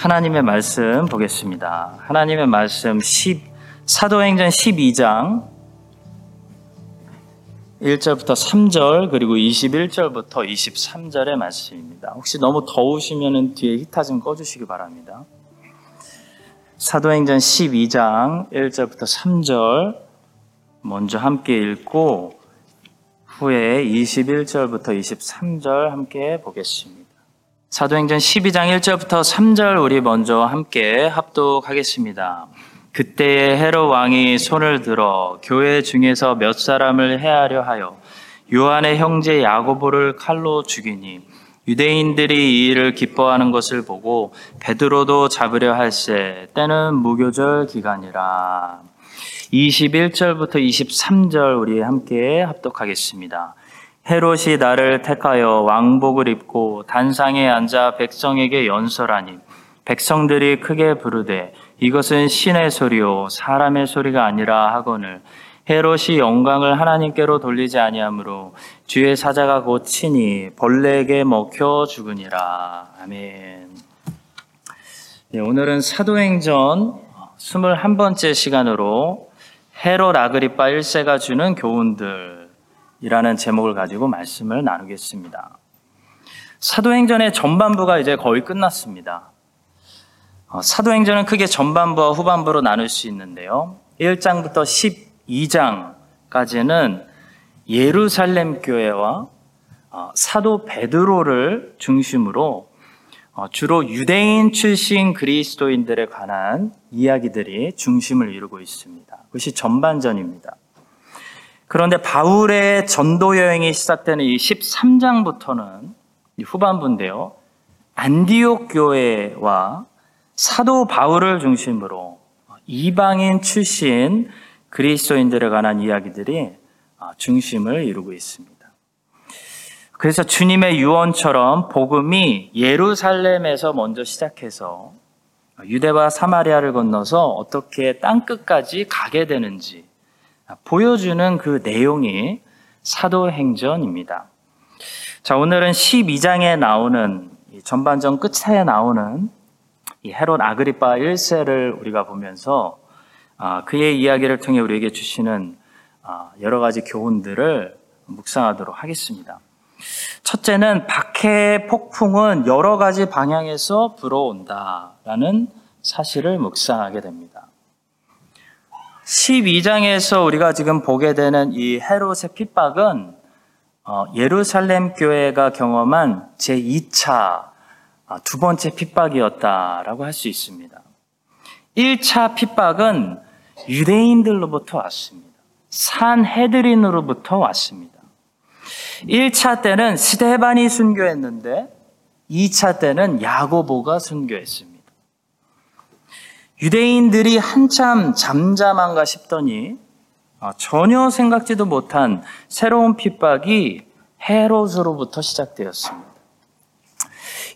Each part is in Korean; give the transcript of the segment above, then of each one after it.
하나님의 말씀 보겠습니다. 하나님의 말씀 10, 사도행전 12장 1절부터 3절 그리고 21절부터 23절의 말씀입니다. 혹시 너무 더우시면 뒤에 히터 좀 꺼주시기 바랍니다. 사도행전 12장 1절부터 3절 먼저 함께 읽고 후에 21절부터 23절 함께 보겠습니다. 사도행전 12장 1절부터 3절 우리 먼저 함께 합독하겠습니다. 그때에 헤롯 왕이 손을 들어 교회 중에서 몇 사람을 해하려 하여 요한의 형제 야고보를 칼로 죽이니 유대인들이 이 일을 기뻐하는 것을 보고 베드로도 잡으려 할세 때는 무교절 기간이라 21절부터 23절 우리 함께 합독하겠습니다. 헤롯이 나를 택하여 왕복을 입고 단상에 앉아 백성에게 연설하니 백성들이 크게 부르되 이것은 신의 소리요 사람의 소리가 아니라 하거늘 헤롯이 영광을 하나님께로 돌리지 아니하므로 주의 사자가 곧 친히 벌레에게 먹혀 죽으니라 아멘. 네, 오늘은 사도행전 21번째 시간으로 헤롯 아그리파 1세가 주는 교훈들 이라는 제목을 가지고 말씀을 나누겠습니다. 사도행전의 전반부가 이제 거의 끝났습니다. 어, 사도행전은 크게 전반부와 후반부로 나눌 수 있는데요. 1장부터 12장까지는 예루살렘 교회와 어, 사도 베드로를 중심으로 어, 주로 유대인 출신 그리스도인들에 관한 이야기들이 중심을 이루고 있습니다. 그것이 전반전입니다. 그런데 바울의 전도 여행이 시작되는 이 13장부터는 후반부인데요. 안디옥 교회와 사도 바울을 중심으로 이방인 출신 그리스도인들에 관한 이야기들이 중심을 이루고 있습니다. 그래서 주님의 유언처럼 복음이 예루살렘에서 먼저 시작해서 유대와 사마리아를 건너서 어떻게 땅 끝까지 가게 되는지 보여주는 그 내용이 사도행전입니다. 자, 오늘은 12장에 나오는 전반전 끝에 나오는 이 헤롯 아그리파 1세를 우리가 보면서 아, 그의 이야기를 통해 우리에게 주시는 아, 여러 가지 교훈들을 묵상하도록 하겠습니다. 첫째는 박해 폭풍은 여러 가지 방향에서 불어온다라는 사실을 묵상하게 됩니다. 12장에서 우리가 지금 보게 되는 이 헤롯의 핍박은 어, 예루살렘 교회가 경험한 제2차 아, 두 번째 핍박이었다라고 할 수 있습니다. 1차 핍박은 유대인들로부터 왔습니다. 산헤드린으로부터 왔습니다. 1차 때는 스테반이 순교했는데 2차 때는 야고보가 순교했습니다. 유대인들이 한참 잠잠한가 싶더니 아, 전혀 생각지도 못한 새로운 핍박이 헤롯으로부터 시작되었습니다.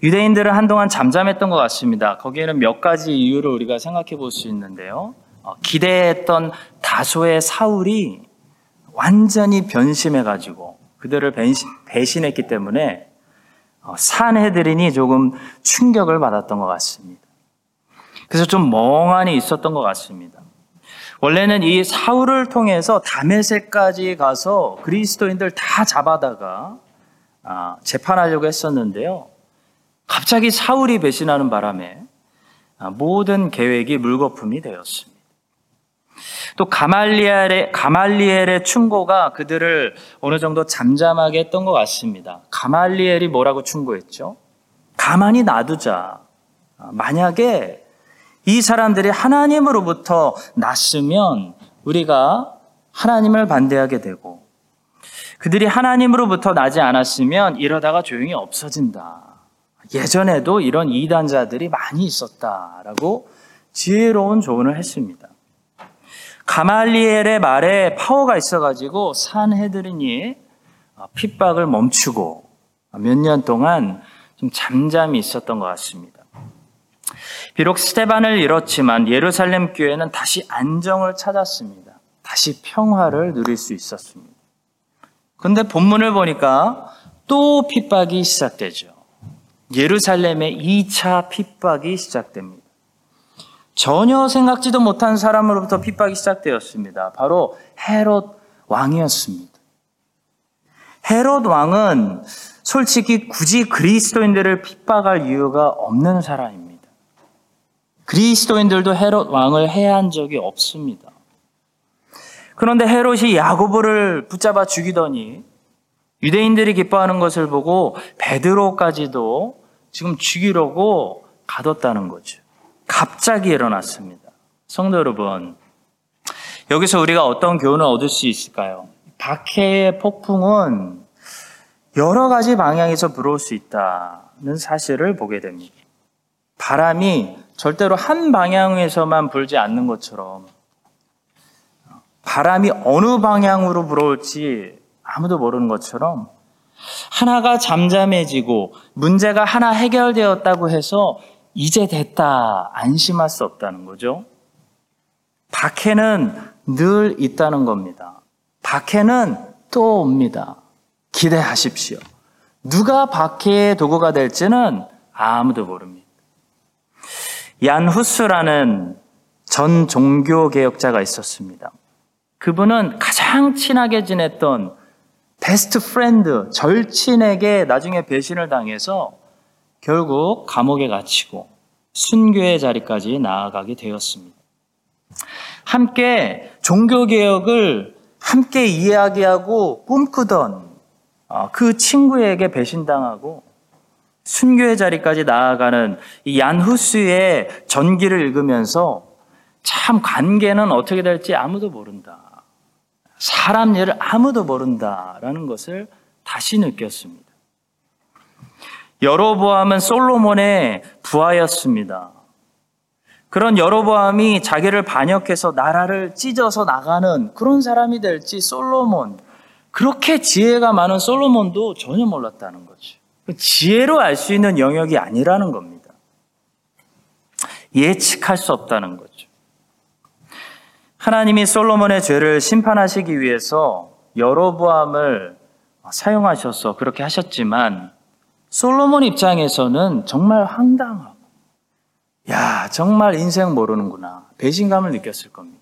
유대인들은 한동안 잠잠했던 것 같습니다. 거기에는 몇 가지 이유를 우리가 생각해 볼 수 있는데요. 어, 기대했던 다소의 사울이 완전히 변심해가지고 그들을 배신, 배신했기 때문에 어, 산해드린이 조금 충격을 받았던 것 같습니다. 그래서 좀 멍하니 있었던 것 같습니다. 원래는 이 사울을 통해서 다메섹까지 가서 그리스도인들 다 잡아다가 아, 재판하려고 했었는데요. 갑자기 사울이 배신하는 바람에 아, 모든 계획이 물거품이 되었습니다. 또 가말리엘의, 가말리엘의 충고가 그들을 어느 정도 잠잠하게 했던 것 같습니다. 가말리엘이 뭐라고 충고했죠? 가만히 놔두자. 아, 만약에 이 사람들이 하나님으로부터 났으면 우리가 하나님을 반대하게 되고 그들이 하나님으로부터 나지 않았으면 이러다가 조용히 없어진다. 예전에도 이런 이단자들이 많이 있었다라고 지혜로운 조언을 했습니다. 가말리엘의 말에 파워가 있어가지고 산헤드린이 핍박을 멈추고 몇 년 동안 좀 잠잠히 있었던 것 같습니다. 비록 스테반을 잃었지만 예루살렘 교회는 다시 안정을 찾았습니다. 다시 평화를 누릴 수 있었습니다. 근데 본문을 보니까 또 핍박이 시작되죠. 예루살렘의 2차 핍박이 시작됩니다. 전혀 생각지도 못한 사람으로부터 핍박이 시작되었습니다. 바로 헤롯 왕이었습니다. 헤롯 왕은 솔직히 굳이 그리스도인들을 핍박할 이유가 없는 사람입니다. 그리스도인들도 헤롯 왕을 해한 적이 없습니다. 그런데 헤롯이 야고보를 붙잡아 죽이더니 유대인들이 기뻐하는 것을 보고 베드로까지도 지금 죽이려고 가뒀다는 거죠. 갑자기 일어났습니다. 성도 여러분, 여기서 우리가 어떤 교훈을 얻을 수 있을까요? 박해의 폭풍은 여러 가지 방향에서 불어올 수 있다는 사실을 보게 됩니다. 바람이 절대로 한 방향에서만 불지 않는 것처럼 바람이 어느 방향으로 불어올지 아무도 모르는 것처럼 하나가 잠잠해지고 문제가 하나 해결되었다고 해서 이제 됐다 안심할 수 없다는 거죠. 박해는 늘 있다는 겁니다. 박해는 또 옵니다. 기대하십시오. 누가 박해의 도구가 될지는 아무도 모릅니다. 얀 후스라는 전 종교 개혁자가 있었습니다. 그분은 가장 친하게 지냈던 best friend, 절친에게 나중에 배신을 당해서 결국 감옥에 갇히고 순교의 자리까지 나아가게 되었습니다. 함께 종교개혁을 함께 이야기하고 꿈꾸던 어, 그 친구에게 배신당하고 순교의 자리까지 나아가는 이 얀후스의 전기를 읽으면서 참 관계는 어떻게 될지 아무도 모른다. 사람 일을 아무도 모른다라는 것을 다시 느꼈습니다. 여로보암은 솔로몬의 부하였습니다. 그런 여로보암이 자기를 반역해서 나라를 찢어서 나가는 그런 사람이 될지 솔로몬 그렇게 지혜가 많은 솔로몬도 전혀 몰랐다는 거죠. 지혜로 알 수 있는 영역이 아니라는 겁니다. 예측할 수 없다는 거죠. 하나님이 솔로몬의 죄를 심판하시기 위해서 여로보암을 사용하셔서 그렇게 하셨지만 솔로몬 입장에서는 정말 황당하고 야 정말 인생 모르는구나 배신감을 느꼈을 겁니다.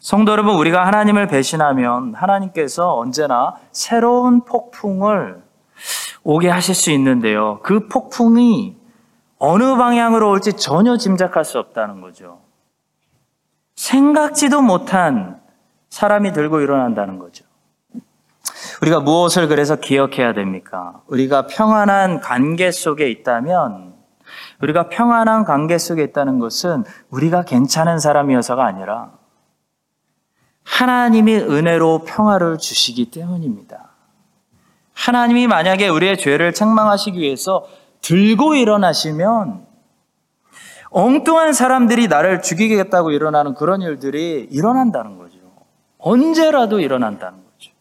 성도 여러분 우리가 하나님을 배신하면 하나님께서 언제나 새로운 폭풍을 오게 하실 수 있는데요. 그 폭풍이 어느 방향으로 올지 전혀 짐작할 수 없다는 거죠. 생각지도 못한 사람이 들고 일어난다는 거죠. 우리가 무엇을 그래서 기억해야 됩니까? 우리가 평안한 관계 속에 있다면, 우리가 평안한 관계 속에 있다는 것은 우리가 괜찮은 사람이어서가 아니라 하나님이 은혜로 평화를 주시기 때문입니다. 하나님이 만약에 우리의 죄를 책망하시기 위해서 들고 일어나시면 엉뚱한 사람들이 나를 죽이겠다고 일어나는 그런 일들이 일어난다는 거죠. 언제라도 일어난다는 거죠.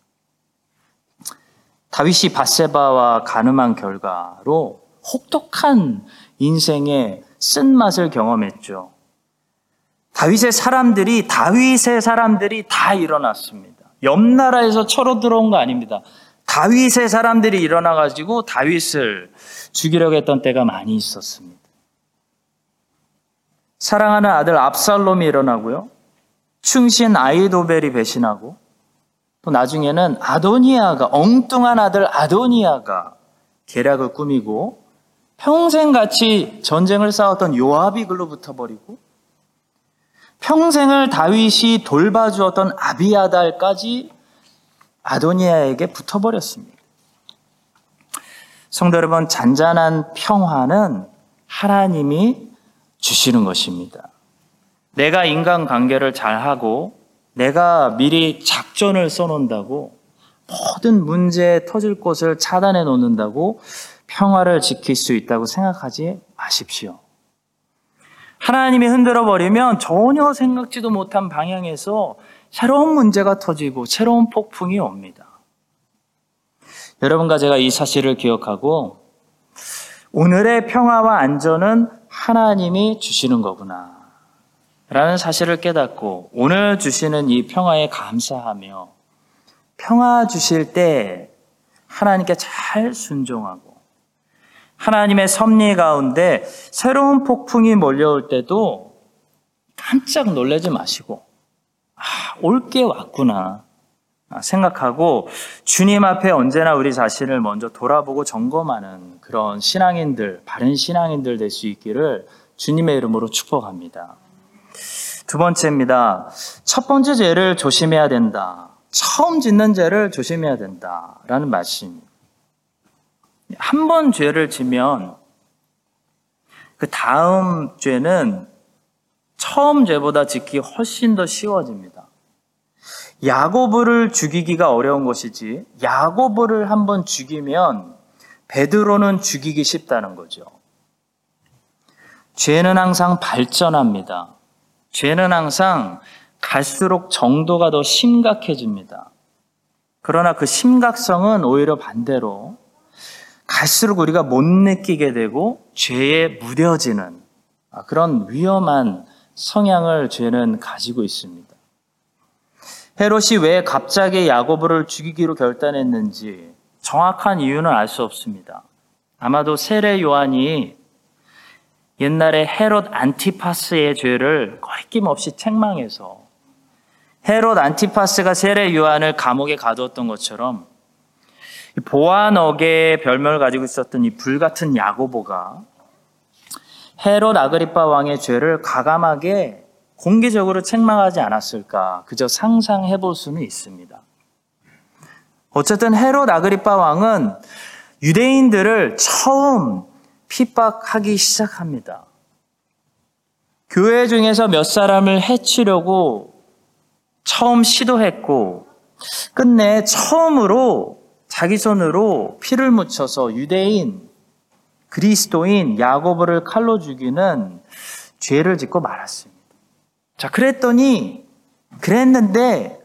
다윗이 바세바와 가늠한 결과로 혹독한 인생의 쓴맛을 경험했죠. 다윗의 사람들이 다윗의 사람들이 다 일어났습니다. 옆 나라에서 철로 들어온 거 아닙니다. 다윗의 사람들이 일어나 가지고 다윗을 죽이려고 했던 때가 많이 있었습니다. 사랑하는 아들 압살롬이 일어나고요. 충신 아이도벨이 배신하고 또 나중에는 아도니아가 엉뚱한 아들 아도니아가 계략을 꾸미고 평생 같이 전쟁을 싸웠던 요압이 글로 붙어버리고 평생을 다윗이 돌봐주었던 아비아달까지 아도니아에게 붙어버렸습니다. 성도 여러분, 잔잔한 평화는 하나님이 주시는 것입니다. 내가 인간 관계를 잘하고 내가 미리 작전을 써놓는다고 모든 문제 터질 곳을 차단해 놓는다고 평화를 지킬 수 있다고 생각하지 마십시오. 하나님이 흔들어 버리면 전혀 생각지도 못한 방향에서 새로운 문제가 터지고 새로운 폭풍이 옵니다. 여러분과 제가 이 사실을 기억하고 오늘의 평화와 안전은 하나님이 주시는 거구나. 라는 사실을 깨닫고 오늘 주시는 이 평화에 감사하며 평화 주실 때 하나님께 잘 순종하고 하나님의 섭리 가운데 새로운 폭풍이 몰려올 때도 깜짝 놀라지 마시고, 아, 올게 왔구나. 생각하고 주님 앞에 언제나 우리 자신을 먼저 돌아보고 점검하는 그런 신앙인들, 바른 신앙인들 될 수 있기를 주님의 이름으로 축복합니다. 두 번째입니다. 첫 번째 죄를 조심해야 된다. 처음 짓는 죄를 조심해야 된다. 라는 말씀입니다. 한 번 죄를 지면 그 다음 죄는 처음 죄보다 짓기 훨씬 더 쉬워집니다. 야고보를 죽이기가 어려운 것이지 야고보를 한번 죽이면 베드로는 죽이기 쉽다는 거죠. 죄는 항상 발전합니다. 죄는 항상 갈수록 정도가 더 심각해집니다. 그러나 그 심각성은 오히려 반대로 갈수록 우리가 못 느끼게 되고 죄에 무뎌지는 그런 위험한 성향을 죄는 가지고 있습니다. 헤롯이 왜 갑자기 야고보를 죽이기로 결단했는지 정확한 이유는 알 수 없습니다. 아마도 세례 요한이 옛날에 헤롯 안티파스의 죄를 거리낌없이 책망해서 헤롯 안티파스가 세례 요한을 감옥에 가두었던 것처럼 어계의 별명을 가지고 있었던 이 불같은 야고보가 헤롯 아그리파 왕의 죄를 가감하게 공개적으로 책망하지 않았을까 그저 상상해 볼 수는 있습니다. 어쨌든 헤롯 아그리파 왕은 유대인들을 처음 핍박하기 시작합니다. 교회 중에서 몇 사람을 해치려고 처음 시도했고 끝내 처음으로 자기 손으로 피를 묻혀서 유대인 그리스도인 야고보를 칼로 죽이는 죄를 짓고 말았습니다. 자, 그랬더니, 그랬는데,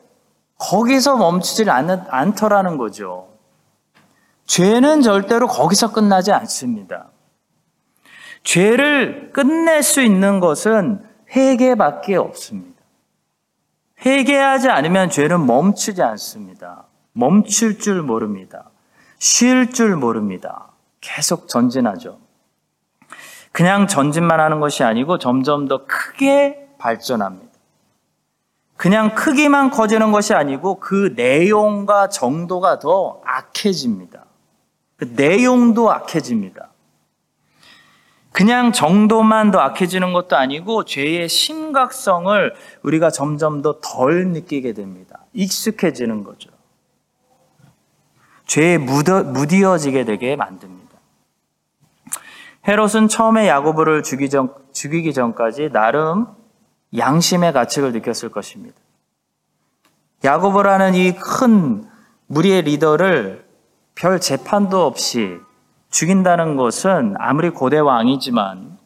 거기서 멈추질 않, 않더라는 거죠. 죄는 절대로 거기서 끝나지 않습니다. 죄를 끝낼 수 있는 것은 회개밖에 없습니다. 회개하지 않으면 죄는 멈추지 않습니다. 멈출 줄 모릅니다. 쉴 줄 모릅니다. 계속 전진하죠. 그냥 전진만 하는 것이 아니고 점점 더 크게 발전합니다. 그냥 크기만 커지는 것이 아니고 그 내용과 정도가 더 악해집니다. 그 내용도 악해집니다. 그냥 정도만 더 악해지는 것도 아니고 죄의 심각성을 우리가 점점 더 덜 느끼게 됩니다. 익숙해지는 거죠. 죄에 묻어, 무디어지게 되게 만듭니다. 헤롯은 처음에 야고보를 죽이기, 전까지 나름 양심의 가책을 느꼈을 것입니다. 야고보라는 이 큰 무리의 리더를 별 재판도 없이 죽인다는 것은 아무리 고대 왕이지만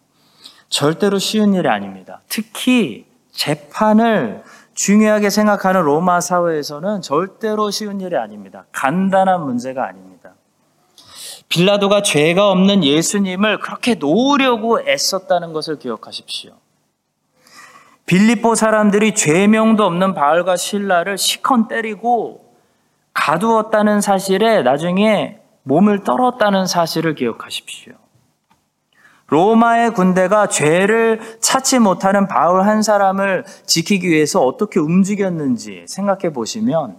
절대로 쉬운 일이 아닙니다. 특히 재판을 중요하게 생각하는 로마 사회에서는 절대로 쉬운 일이 아닙니다. 간단한 문제가 아닙니다. 빌라도가 죄가 없는 예수님을 그렇게 놓으려고 애썼다는 것을 기억하십시오. 빌립보 사람들이 죄명도 없는 바알과 신라를 시컨 때리고 가두었다는 사실에 나중에 몸을 떨었다는 사실을 기억하십시오. 로마의 군대가 죄를 찾지 못하는 바울 한 사람을 지키기 위해서 어떻게 움직였는지 생각해 보시면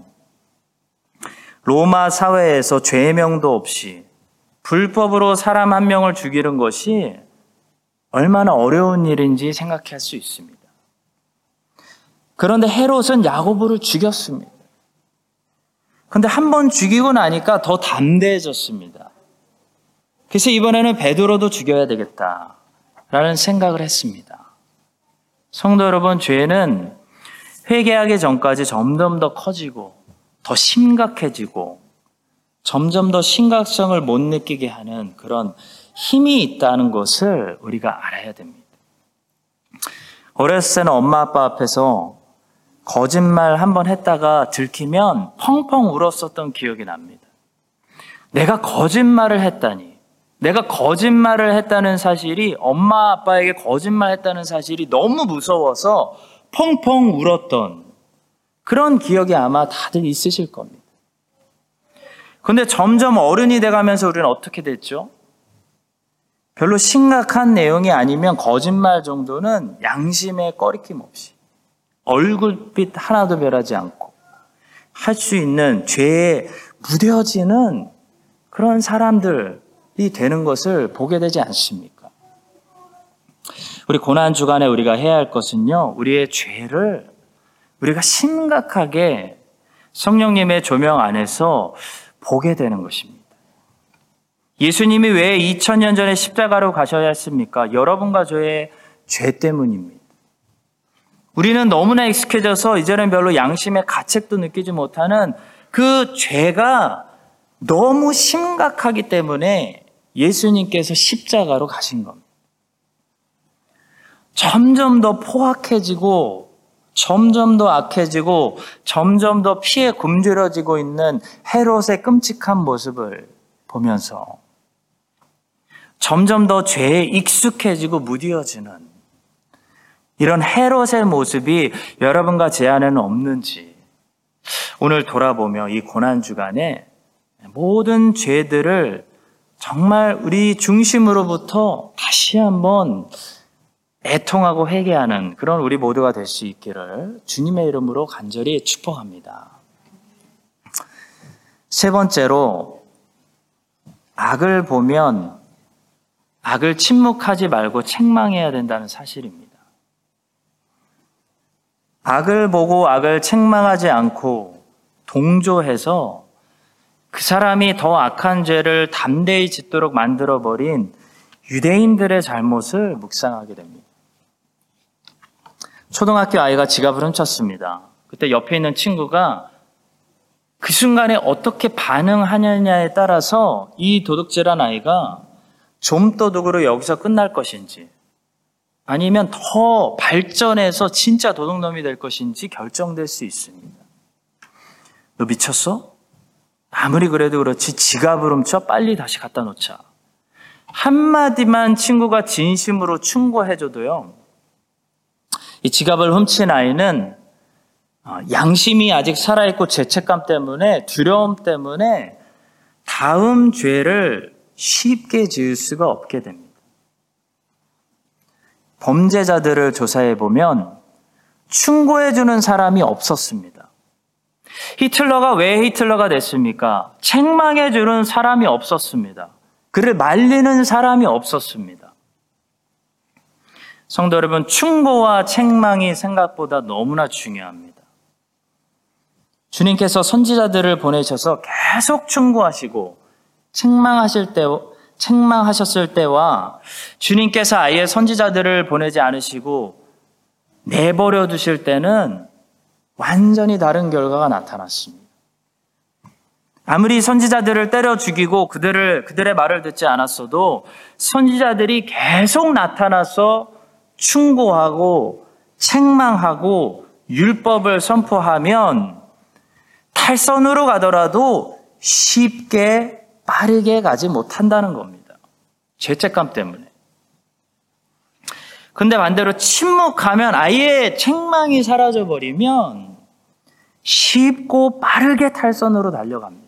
로마 사회에서 죄명도 없이 불법으로 사람 한 명을 죽이는 것이 얼마나 어려운 일인지 생각할 수 있습니다. 그런데 헤롯은 야고보를 죽였습니다. 근데 한 번 죽이고 나니까 더 담대해졌습니다. 그래서 이번에는 베드로도 죽여야 되겠다 라는 생각을 했습니다. 성도 여러분, 죄는 회개하기 전까지 점점 더 커지고 더 심각해지고 점점 더 심각성을 못 느끼게 하는 그런 힘이 있다는 것을 우리가 알아야 됩니다. 어렸을 때는 엄마 아빠 앞에서 거짓말 한 번 했다가 들키면 펑펑 울었었던 기억이 납니다. 내가 거짓말을 했다니. 내가 거짓말을 했다는 사실이 엄마 아빠에게 거짓말 했다는 사실이 너무 무서워서 펑펑 울었던 그런 기억이 아마 다들 있으실 겁니다. 근데 점점 어른이 돼가면서 우리는 어떻게 됐죠? 별로 심각한 내용이 아니면 거짓말 정도는 양심에 꺼리낌 없이 얼굴빛 하나도 별하지 않고 할 수 있는 죄에 무뎌지는 그런 사람들이 되는 것을 보게 되지 않습니까? 우리 고난 주간에 우리가 해야 할 것은요, 우리의 죄를 우리가 심각하게 성령님의 조명 안에서 보게 되는 것입니다. 예수님이 왜 2000년 전에 십자가로 가셔야 했습니까? 여러분과 저의 죄 때문입니다. 우리는 너무나 익숙해져서 이제는 별로 양심의 가책도 느끼지 못하는 그 죄가 너무 심각하기 때문에 예수님께서 십자가로 가신 겁니다. 점점 더 포악해지고 점점 더 악해지고 점점 더 피해 굶주려지고 있는 헤롯의 끔찍한 모습을 보면서 점점 더 죄에 익숙해지고 무디어지는 이런 헤롯의 모습이 여러분과 제 안에는 없는지 오늘 돌아보며 이 고난 주간에 모든 죄들을 정말 우리 중심으로부터 다시 한번 애통하고 회개하는 그런 우리 모두가 될 수 있기를 주님의 이름으로 간절히 축복합니다. 세 번째로 악을 보면 악을 침묵하지 말고 책망해야 된다는 사실입니다. 악을 보고 악을 책망하지 않고 동조해서 그 사람이 더 악한 죄를 담대히 짓도록 만들어버린 유대인들의 잘못을 묵상하게 됩니다. 초등학교 아이가 지갑을 훔쳤습니다. 그때 옆에 있는 친구가 그 순간에 어떻게 반응하느냐에 따라서 이 도둑질한 아이가 좀 도둑으로 여기서 끝날 것인지 아니면 더 발전해서 진짜 도둑놈이 될 것인지 결정될 수 있습니다. 너 미쳤어? 아무리 그래도 그렇지 지갑을 훔쳐 빨리 다시 갖다 놓자. 한마디만 친구가 진심으로 충고해줘도요. 이 지갑을 훔친 아이는 어, 양심이 아직 살아있고 죄책감 때문에 두려움 때문에 다음 죄를 쉽게 지을 수가 없게 됩니다. 범죄자들을 조사해 보면 충고해 주는 사람이 없었습니다. 히틀러가 왜 히틀러가 됐습니까? 책망해 주는 사람이 없었습니다. 그를 말리는 사람이 없었습니다. 성도 여러분, 충고와 책망이 생각보다 너무나 중요합니다. 주님께서 선지자들을 보내셔서 계속 충고하시고 책망하실 때 책망하셨을 때와 주님께서 아예 선지자들을 보내지 않으시고 내버려 두실 때는 완전히 다른 결과가 나타났습니다. 아무리 선지자들을 때려 죽이고 그들을 그들의 말을 듣지 않았어도 선지자들이 계속 나타나서 충고하고 책망하고 율법을 선포하면 탈선으로 가더라도 쉽게 빠르게 가지 못한다는 겁니다. 죄책감 때문에. 근데 반대로 침묵하면 아예 책망이 사라져버리면 쉽고 빠르게 탈선으로 달려갑니다.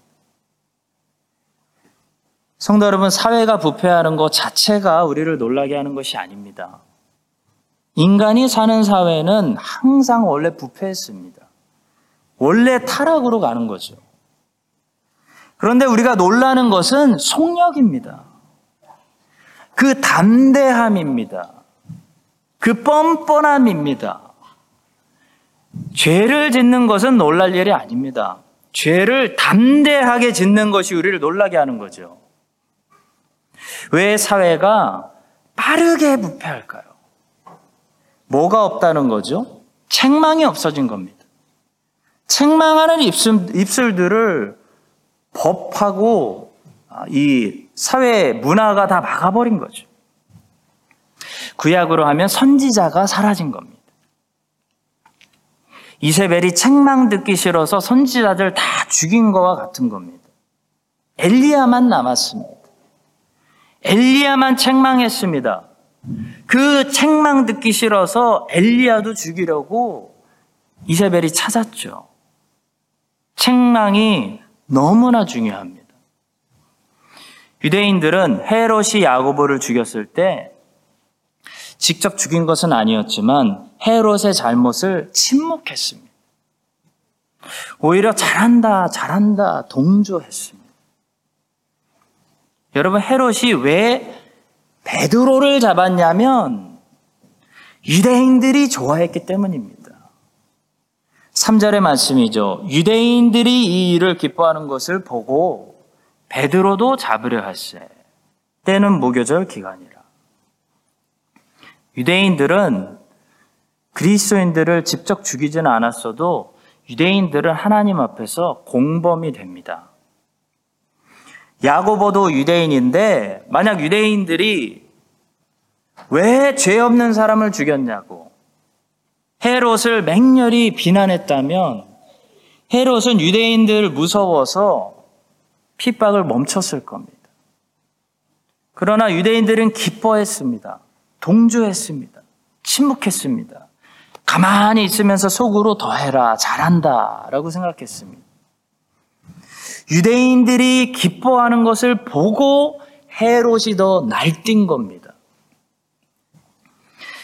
성도 여러분, 사회가 부패하는 것 자체가 우리를 놀라게 하는 것이 아닙니다. 인간이 사는 사회는 항상 원래 부패했습니다. 원래 타락으로 가는 거죠. 그런데 우리가 놀라는 것은 속력입니다. 그 담대함입니다. 그 뻔뻔함입니다. 죄를 짓는 것은 놀랄 일이 아닙니다. 죄를 담대하게 짓는 것이 우리를 놀라게 하는 거죠. 왜 사회가 빠르게 부패할까요? 뭐가 없다는 거죠? 책망이 없어진 겁니다. 책망하는 입술, 입술들을 법하고 아, 이 사회 문화가 다 막아버린 거죠. 구약으로 하면 선지자가 사라진 겁니다. 이세벨이 책망 듣기 싫어서 선지자들 다 죽인 거와 같은 겁니다. 엘리야만 남았습니다. 엘리야만 책망했습니다. 그 책망 듣기 싫어서 엘리야도 죽이려고 이세벨이 찾았죠. 책망이 너무나 중요합니다. 유대인들은 헤롯이 야고보를 죽였을 때 직접 죽인 것은 아니었지만 헤롯의 잘못을 침묵했습니다. 오히려 잘한다, 잘한다, 동조했습니다. 여러분, 헤롯이 왜 베드로를 잡았냐면 유대인들이 좋아했기 때문입니다. 3절의 말씀이죠. 유대인들이 이 일을 기뻐하는 것을 보고 베드로도 잡으려 할세. 때는 무교절 기간이라. 유대인들은 그리스도인들을 직접 죽이지는 않았어도 유대인들은 하나님 앞에서 공범이 됩니다. 야고보도 유대인인데 만약 유대인들이 왜 죄 없는 사람을 죽였냐고 헤롯을 맹렬히 비난했다면 헤롯은 유대인들 무서워서 핍박을 멈췄을 겁니다. 그러나 유대인들은 기뻐했습니다. 동조했습니다. 침묵했습니다. 가만히 있으면서 속으로 더 해라, 잘한다, 라고 생각했습니다. 유대인들이 기뻐하는 것을 보고 헤롯이 더 날뛴 겁니다.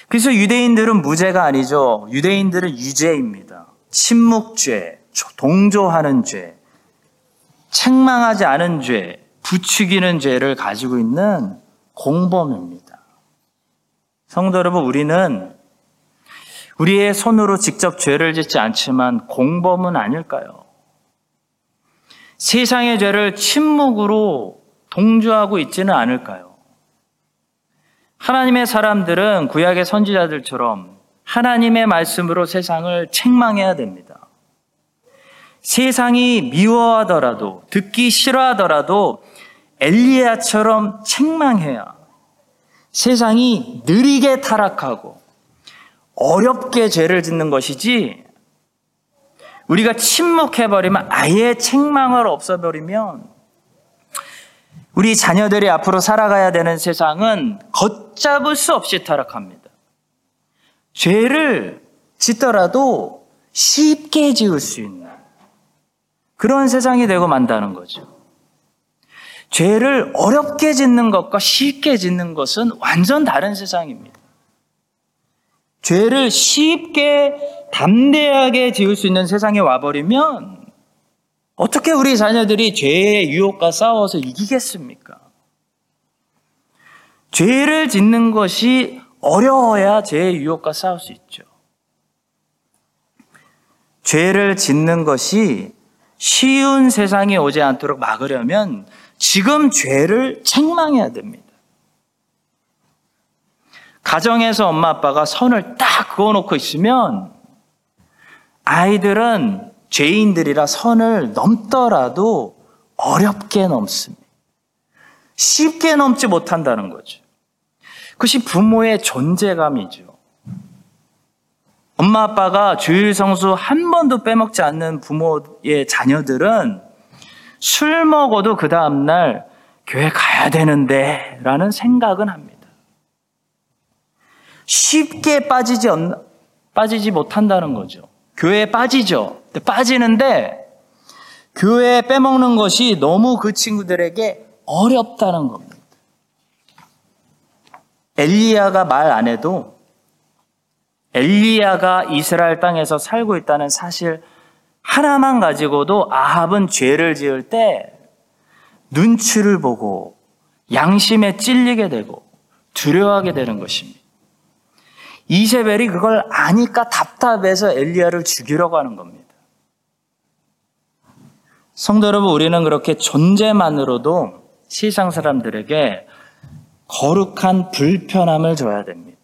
그래서 유대인들은 무죄가 아니죠. 유대인들은 유죄입니다. 침묵죄, 동조하는 죄, 책망하지 않은 죄, 부추기는 죄를 가지고 있는 공범입니다. 성도 여러분, 우리는 우리의 손으로 직접 죄를 짓지 않지만 공범은 아닐까요? 세상의 죄를 침묵으로 동조하고 있지는 않을까요? 하나님의 사람들은 구약의 선지자들처럼 하나님의 말씀으로 세상을 책망해야 됩니다. 세상이 미워하더라도 듣기 싫어하더라도 엘리야처럼 책망해야 세상이 느리게 타락하고 어렵게 죄를 짓는 것이지 우리가 침묵해버리면 아예 책망을 없애버리면 우리 자녀들이 앞으로 살아가야 되는 세상은 걷잡을 수 없이 타락합니다. 죄를 짓더라도 쉽게 지을 수 있는 그런 세상이 되고 만다는 거죠. 죄를 어렵게 짓는 것과 쉽게 짓는 것은 완전 다른 세상입니다. 죄를 쉽게 담대하게 지을 수 있는 세상에 와버리면 어떻게 우리 자녀들이 죄의 유혹과 싸워서 이기겠습니까? 죄를 짓는 것이 어려워야 죄의 유혹과 싸울 수 있죠. 죄를 짓는 것이 쉬운 세상에 오지 않도록 막으려면 지금 죄를 책망해야 됩니다. 가정에서 엄마 아빠가 선을 딱 그어놓고 있으면 아이들은 죄인들이라 선을 넘더라도 어렵게 넘습니다. 쉽게 넘지 못한다는 거죠. 그것이 부모의 존재감이죠. 엄마 아빠가 주일 성수 한 번도 빼먹지 않는 부모의 자녀들은 술 먹어도 그 다음날 교회 가야 되는데 라는 생각은 합니다. 쉽게 빠지지, 빠지지 못한다는 거죠. 교회에 빠지죠. 빠지는데 교회에 빼먹는 것이 너무 그 친구들에게 어렵다는 겁니다. 엘리야가 말 안 해도 엘리야가 이스라엘 땅에서 살고 있다는 사실 하나만 가지고도 아합은 죄를 지을 때 눈치를 보고 양심에 찔리게 되고 두려워하게 되는 것입니다. 이세벨이 그걸 아니까 답답해서 엘리야를 죽이려고 하는 겁니다. 성도 여러분, 우리는 그렇게 존재만으로도 세상 사람들에게 거룩한 불편함을 줘야 됩니다.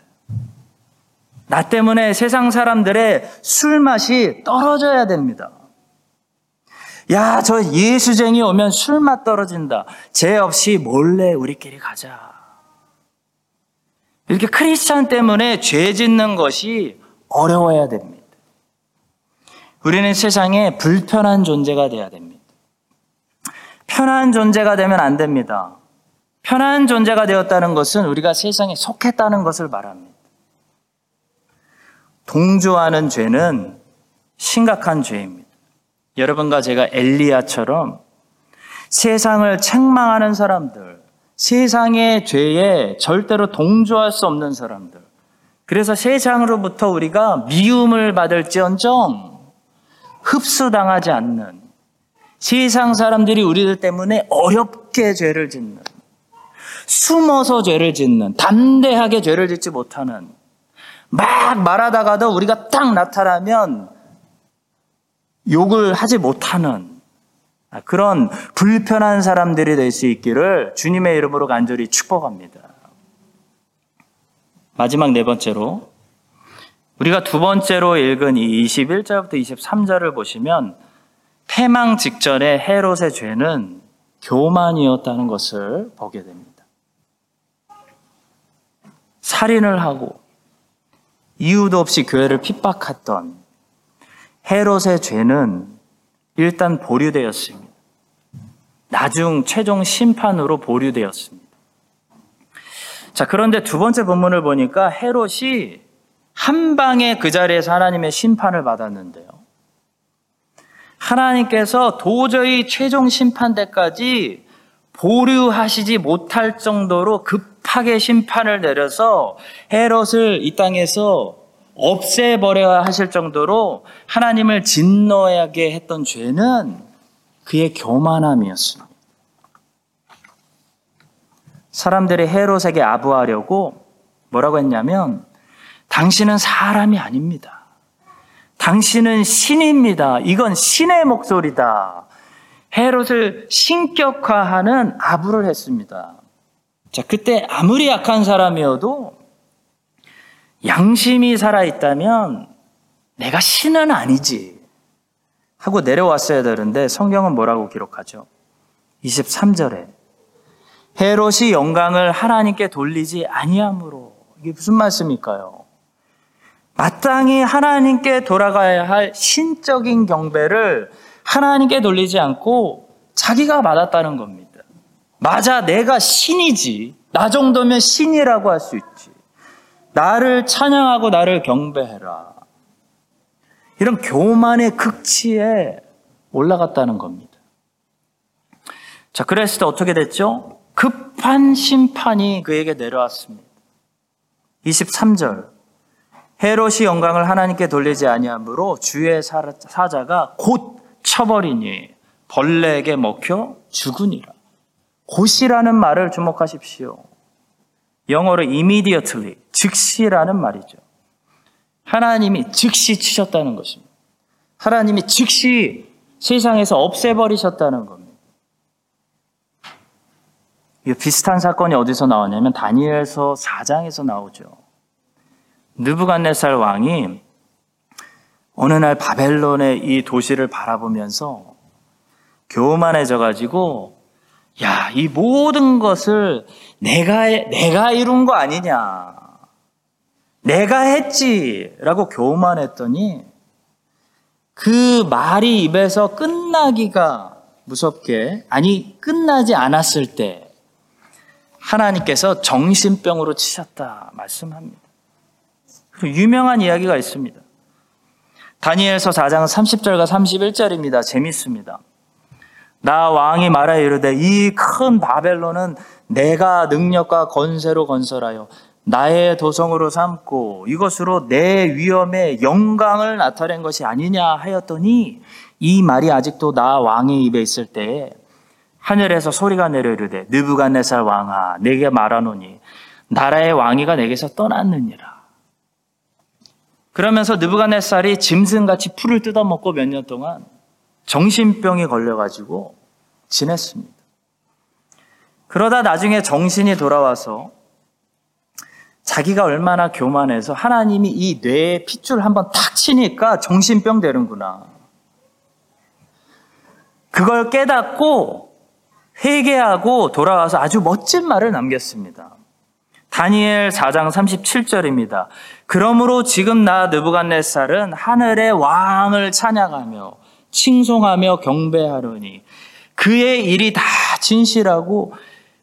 나 때문에 세상 사람들의 술 맛이 떨어져야 됩니다. 야, 저 예수쟁이 오면 술맛 떨어진다. 죄 없이 몰래 우리끼리 가자. 이렇게 크리스찬 때문에 죄 짓는 것이 어려워야 됩니다. 우리는 세상에 불편한 존재가 돼야 됩니다. 편한 존재가 되면 안 됩니다. 편한 존재가 되었다는 것은 우리가 세상에 속했다는 것을 말합니다. 동조하는 죄는 심각한 죄입니다. 여러분과 제가 엘리야처럼 세상을 책망하는 사람들, 세상의 죄에 절대로 동조할 수 없는 사람들. 그래서 세상으로부터 우리가 미움을 받을지언정 흡수당하지 않는 세상 사람들이 우리들 때문에 어렵게 죄를 짓는 숨어서 죄를 짓는 담대하게 죄를 짓지 못하는 막 말하다가도 우리가 딱 나타나면 욕을 하지 못하는 그런 불편한 사람들이 될 수 있기를 주님의 이름으로 간절히 축복합니다. 마지막 네 번째로 우리가 두 번째로 읽은 이 21절부터 23절을 보시면 패망 직전에 헤롯의 죄는 교만이었다는 것을 보게 됩니다. 살인을 하고 이유도 없이 교회를 핍박했던 헤롯의 죄는 일단 보류되었습니다. 나중 최종 심판으로 보류되었습니다. 자, 그런데 두 번째 본문을 보니까 헤롯이 한 방에 그 자리에서 하나님의 심판을 받았는데요. 하나님께서 도저히 최종 심판 때까지 보류하시지 못할 정도로 급하게 심판을 내려서 헤롯을 이 땅에서 없애버려야 하실 정도로 하나님을 진노하게 했던 죄는 그의 교만함이었습니다. 사람들이 헤롯에게 아부하려고 뭐라고 했냐면 당신은 사람이 아닙니다. 당신은 신입니다. 이건 신의 목소리다. 헤롯을 신격화하는 아부를 했습니다. 자, 그때 아무리 약한 사람이어도 양심이 살아있다면 내가 신은 아니지. 하고 내려왔어야 되는데 성경은 뭐라고 기록하죠? 23절에 헤롯이 영광을 하나님께 돌리지 아니함으로 이게 무슨 말씀일까요? 마땅히 하나님께 돌아가야 할 신적인 경배를 하나님께 돌리지 않고 자기가 받았다는 겁니다. 맞아, 내가 신이지. 나 정도면 신이라고 할 수 있지. 나를 찬양하고 나를 경배해라. 이런 교만의 극치에 올라갔다는 겁니다. 자, 그랬을 때 어떻게 됐죠? 급한 심판이 그에게 내려왔습니다. 23절. 헤롯이 영광을 하나님께 돌리지 아니하므로 주의 사자가 곧 쳐버리니 벌레에게 먹혀 죽으니라. 곧이라는 말을 주목하십시오. 영어로 immediately, 즉시라는 말이죠. 하나님이 즉시 치셨다는 것입니다. 하나님이 즉시 세상에서 없애버리셨다는 겁니다. 이 비슷한 사건이 어디서 나오냐면 다니엘서 4장에서 나오죠. 느부갓네살 왕이 어느 날 바벨론의 이 도시를 바라보면서 교만해져 가지고 야, 이 모든 것을 내가 내가 이룬 거 아니냐. 내가 했지 라고 교만 했더니 그 말이 입에서 끝나기가 무섭게 아니 끝나지 않았을 때 하나님께서 정신병으로 치셨다 말씀합니다. 유명한 이야기가 있습니다. 다니엘서 4장 30절과 31절입니다. 재밌습니다. 나 왕이 말하 이르되 이 큰 바벨론은 내가 능력과 건세로 건설하여 나의 도성으로 삼고 이것으로 내 위엄의 영광을 나타낸 것이 아니냐 하였더니 이 말이 아직도 나 왕의 입에 있을 때에 하늘에서 소리가 내려 이르되 느부갓네살 왕아 내게 말하노니 나라의 왕위가 내게서 떠났느니라. 그러면서 느부갓네살이 짐승같이 풀을 뜯어먹고 몇 년 동안 정신병이 걸려가지고 지냈습니다. 그러다 나중에 정신이 돌아와서 자기가 얼마나 교만해서 하나님이 이 뇌에 핏줄 한번 탁 치니까 정신병 되는구나. 그걸 깨닫고 회개하고 돌아와서 아주 멋진 말을 남겼습니다. 다니엘 4장 37절입니다. 그러므로 지금 나 느부갓네살은 하늘의 왕을 찬양하며 칭송하며 경배하려니 그의 일이 다 진실하고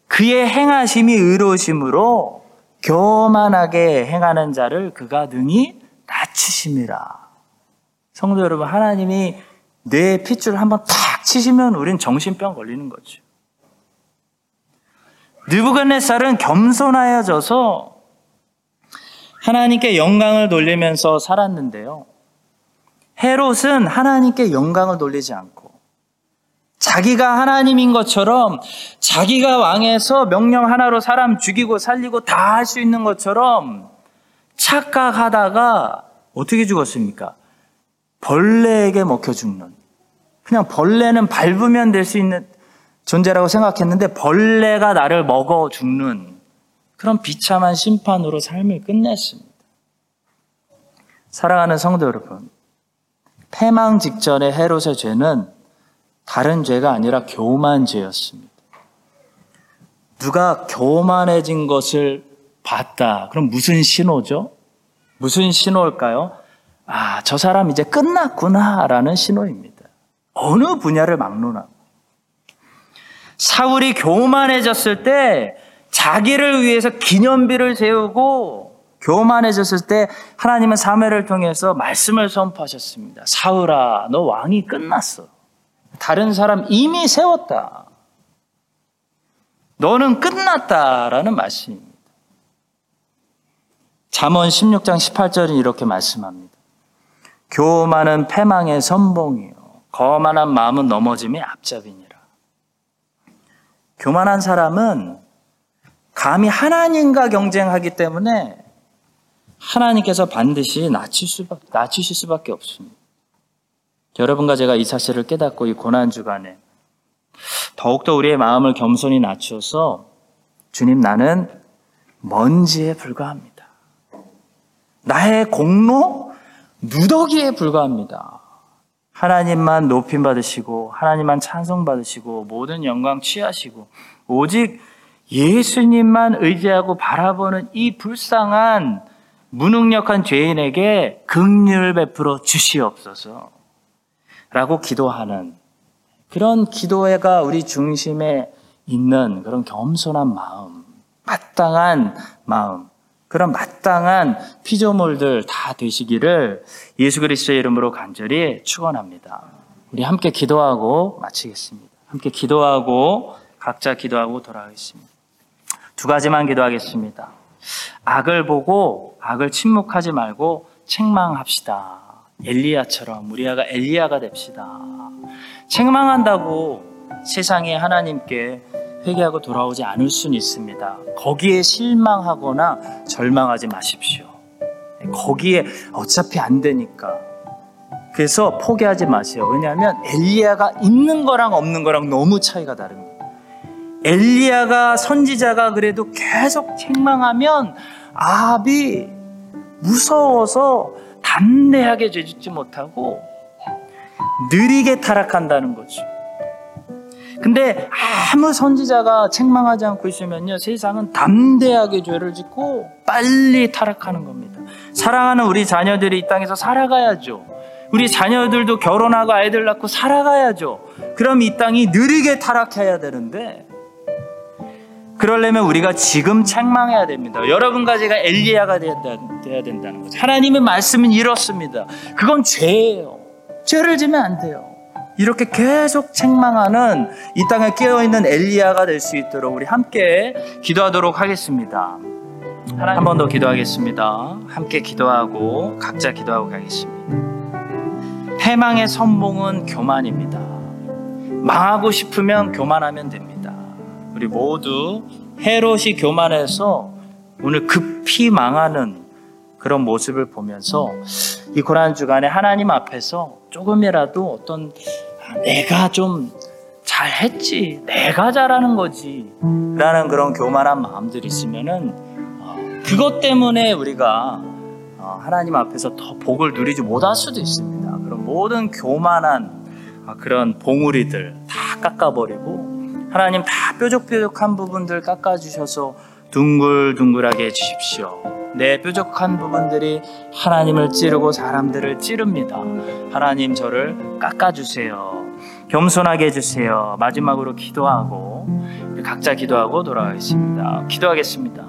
그의 행하심이 의로우심으로 교만하게 행하는 자를 그가 능히 낮추심이라. 성도 여러분, 하나님이 뇌에 핏줄 한번 탁 치시면 우린 정신병 걸리는 거죠. 느부갓네살은 겸손하여져서 하나님께 영광을 돌리면서 살았는데요. 헤롯은 하나님께 영광을 돌리지 않고 자기가 하나님인 것처럼 자기가 왕에서 명령 하나로 사람 죽이고 살리고 다 할 수 있는 것처럼 착각하다가 어떻게 죽었습니까? 벌레에게 먹혀 죽는. 그냥 벌레는 밟으면 될 수 있는 존재라고 생각했는데 벌레가 나를 먹어 죽는 그런 비참한 심판으로 삶을 끝냈습니다. 사랑하는 성도 여러분, 패망 직전의 헤롯의 죄는 다른 죄가 아니라 교만 죄였습니다. 누가 교만해진 것을 봤다. 그럼 무슨 신호죠? 무슨 신호일까요? 아, 저 사람 이제 끝났구나 라는 신호입니다. 어느 분야를 막론하고. 사울이 교만해졌을 때 자기를 위해서 기념비를 세우고 교만해졌을 때 하나님은 사무엘을 통해서 말씀을 선포하셨습니다. 사울아, 너 왕이 끝났어. 다른 사람 이미 세웠다. 너는 끝났다라는 말씀입니다. 잠언 16장 18절은 이렇게 말씀합니다. 교만은 패망의 선봉이요. 거만한 마음은 넘어짐의 앞잡이니라. 교만한 사람은 감히 하나님과 경쟁하기 때문에 하나님께서 반드시 낮추실 수밖에, 낮추실 수밖에 없습니다. 여러분과 제가 이 사실을 깨닫고 이 고난 주간에 더욱더 우리의 마음을 겸손히 낮추어서 주님 나는 먼지에 불과합니다. 나의 공로 누더기에 불과합니다. 하나님만 높임 받으시고 하나님만 찬송 받으시고 모든 영광 취하시고 오직 예수님만 의지하고 바라보는 이 불쌍한 무능력한 죄인에게 긍휼 베풀어 주시옵소서. 라고 기도하는 그런 기도회가 우리 중심에 있는 그런 겸손한 마음, 마땅한 마음, 그런 마땅한 피조물들 다 되시기를 예수 그리스도의 이름으로 간절히 축원합니다. 우리 함께 기도하고 마치겠습니다. 함께 기도하고 각자 기도하고 돌아가겠습니다. 두 가지만 기도하겠습니다. 악을 보고 악을 침묵하지 말고 책망합시다. 엘리야처럼 우리가 엘리야가 됩시다. 책망한다고 세상에 하나님께 회개하고 돌아오지 않을 수는 있습니다. 거기에 실망하거나 절망하지 마십시오. 거기에 어차피 안 되니까. 그래서 포기하지 마세요. 왜냐하면 엘리야가 있는 거랑 없는 거랑 너무 차이가 다릅니다. 엘리야가 선지자가 그래도 계속 책망하면 아합이 무서워서 담대하게 죄짓지 못하고 느리게 타락한다는 거죠. 근데 아무 선지자가 책망하지 않고 있으면요, 세상은 담대하게 죄를 짓고 빨리 타락하는 겁니다. 사랑하는 우리 자녀들이 이 땅에서 살아가야죠. 우리 자녀들도 결혼하고 아이들 낳고 살아가야죠. 그럼 이 땅이 느리게 타락해야 되는데, 그러려면 우리가 지금 책망해야 됩니다. 여러분과 제가 엘리야가 돼야 된다는 거죠. 하나님의 말씀은 이렇습니다. 그건 죄예요. 죄를 지면 안 돼요. 이렇게 계속 책망하는 이 땅에 깨어있는 엘리야가 될 수 있도록 우리 함께 기도하도록 하겠습니다. 한번 더 기도하겠습니다. 함께 기도하고 각자 기도하고 가겠습니다. 패망의 선봉은 교만입니다. 망하고 싶으면 교만하면 됩니다. 우리 모두 헤롯이 교만해서 오늘 급히 망하는 그런 모습을 보면서 이 고난 주간에 하나님 앞에서 조금이라도 어떤 아, 내가 좀 잘했지, 내가 잘하는 거지, 라는 그런 교만한 마음들이 있으면은 어, 그것 때문에 우리가 어, 하나님 앞에서 더 복을 누리지 못할 수도 있습니다. 그런 모든 교만한 어, 그런 봉우리들 다 깎아버리고 하나님 다 뾰족뾰족한 부분들 깎아주셔서 둥글둥글하게 해주십시오. 내 뾰족한 부분들이 하나님을 찌르고 사람들을 찌릅니다. 하나님 저를 깎아주세요. 겸손하게 해주세요. 마지막으로 기도하고 각자 기도하고 돌아가겠습니다. 기도하겠습니다.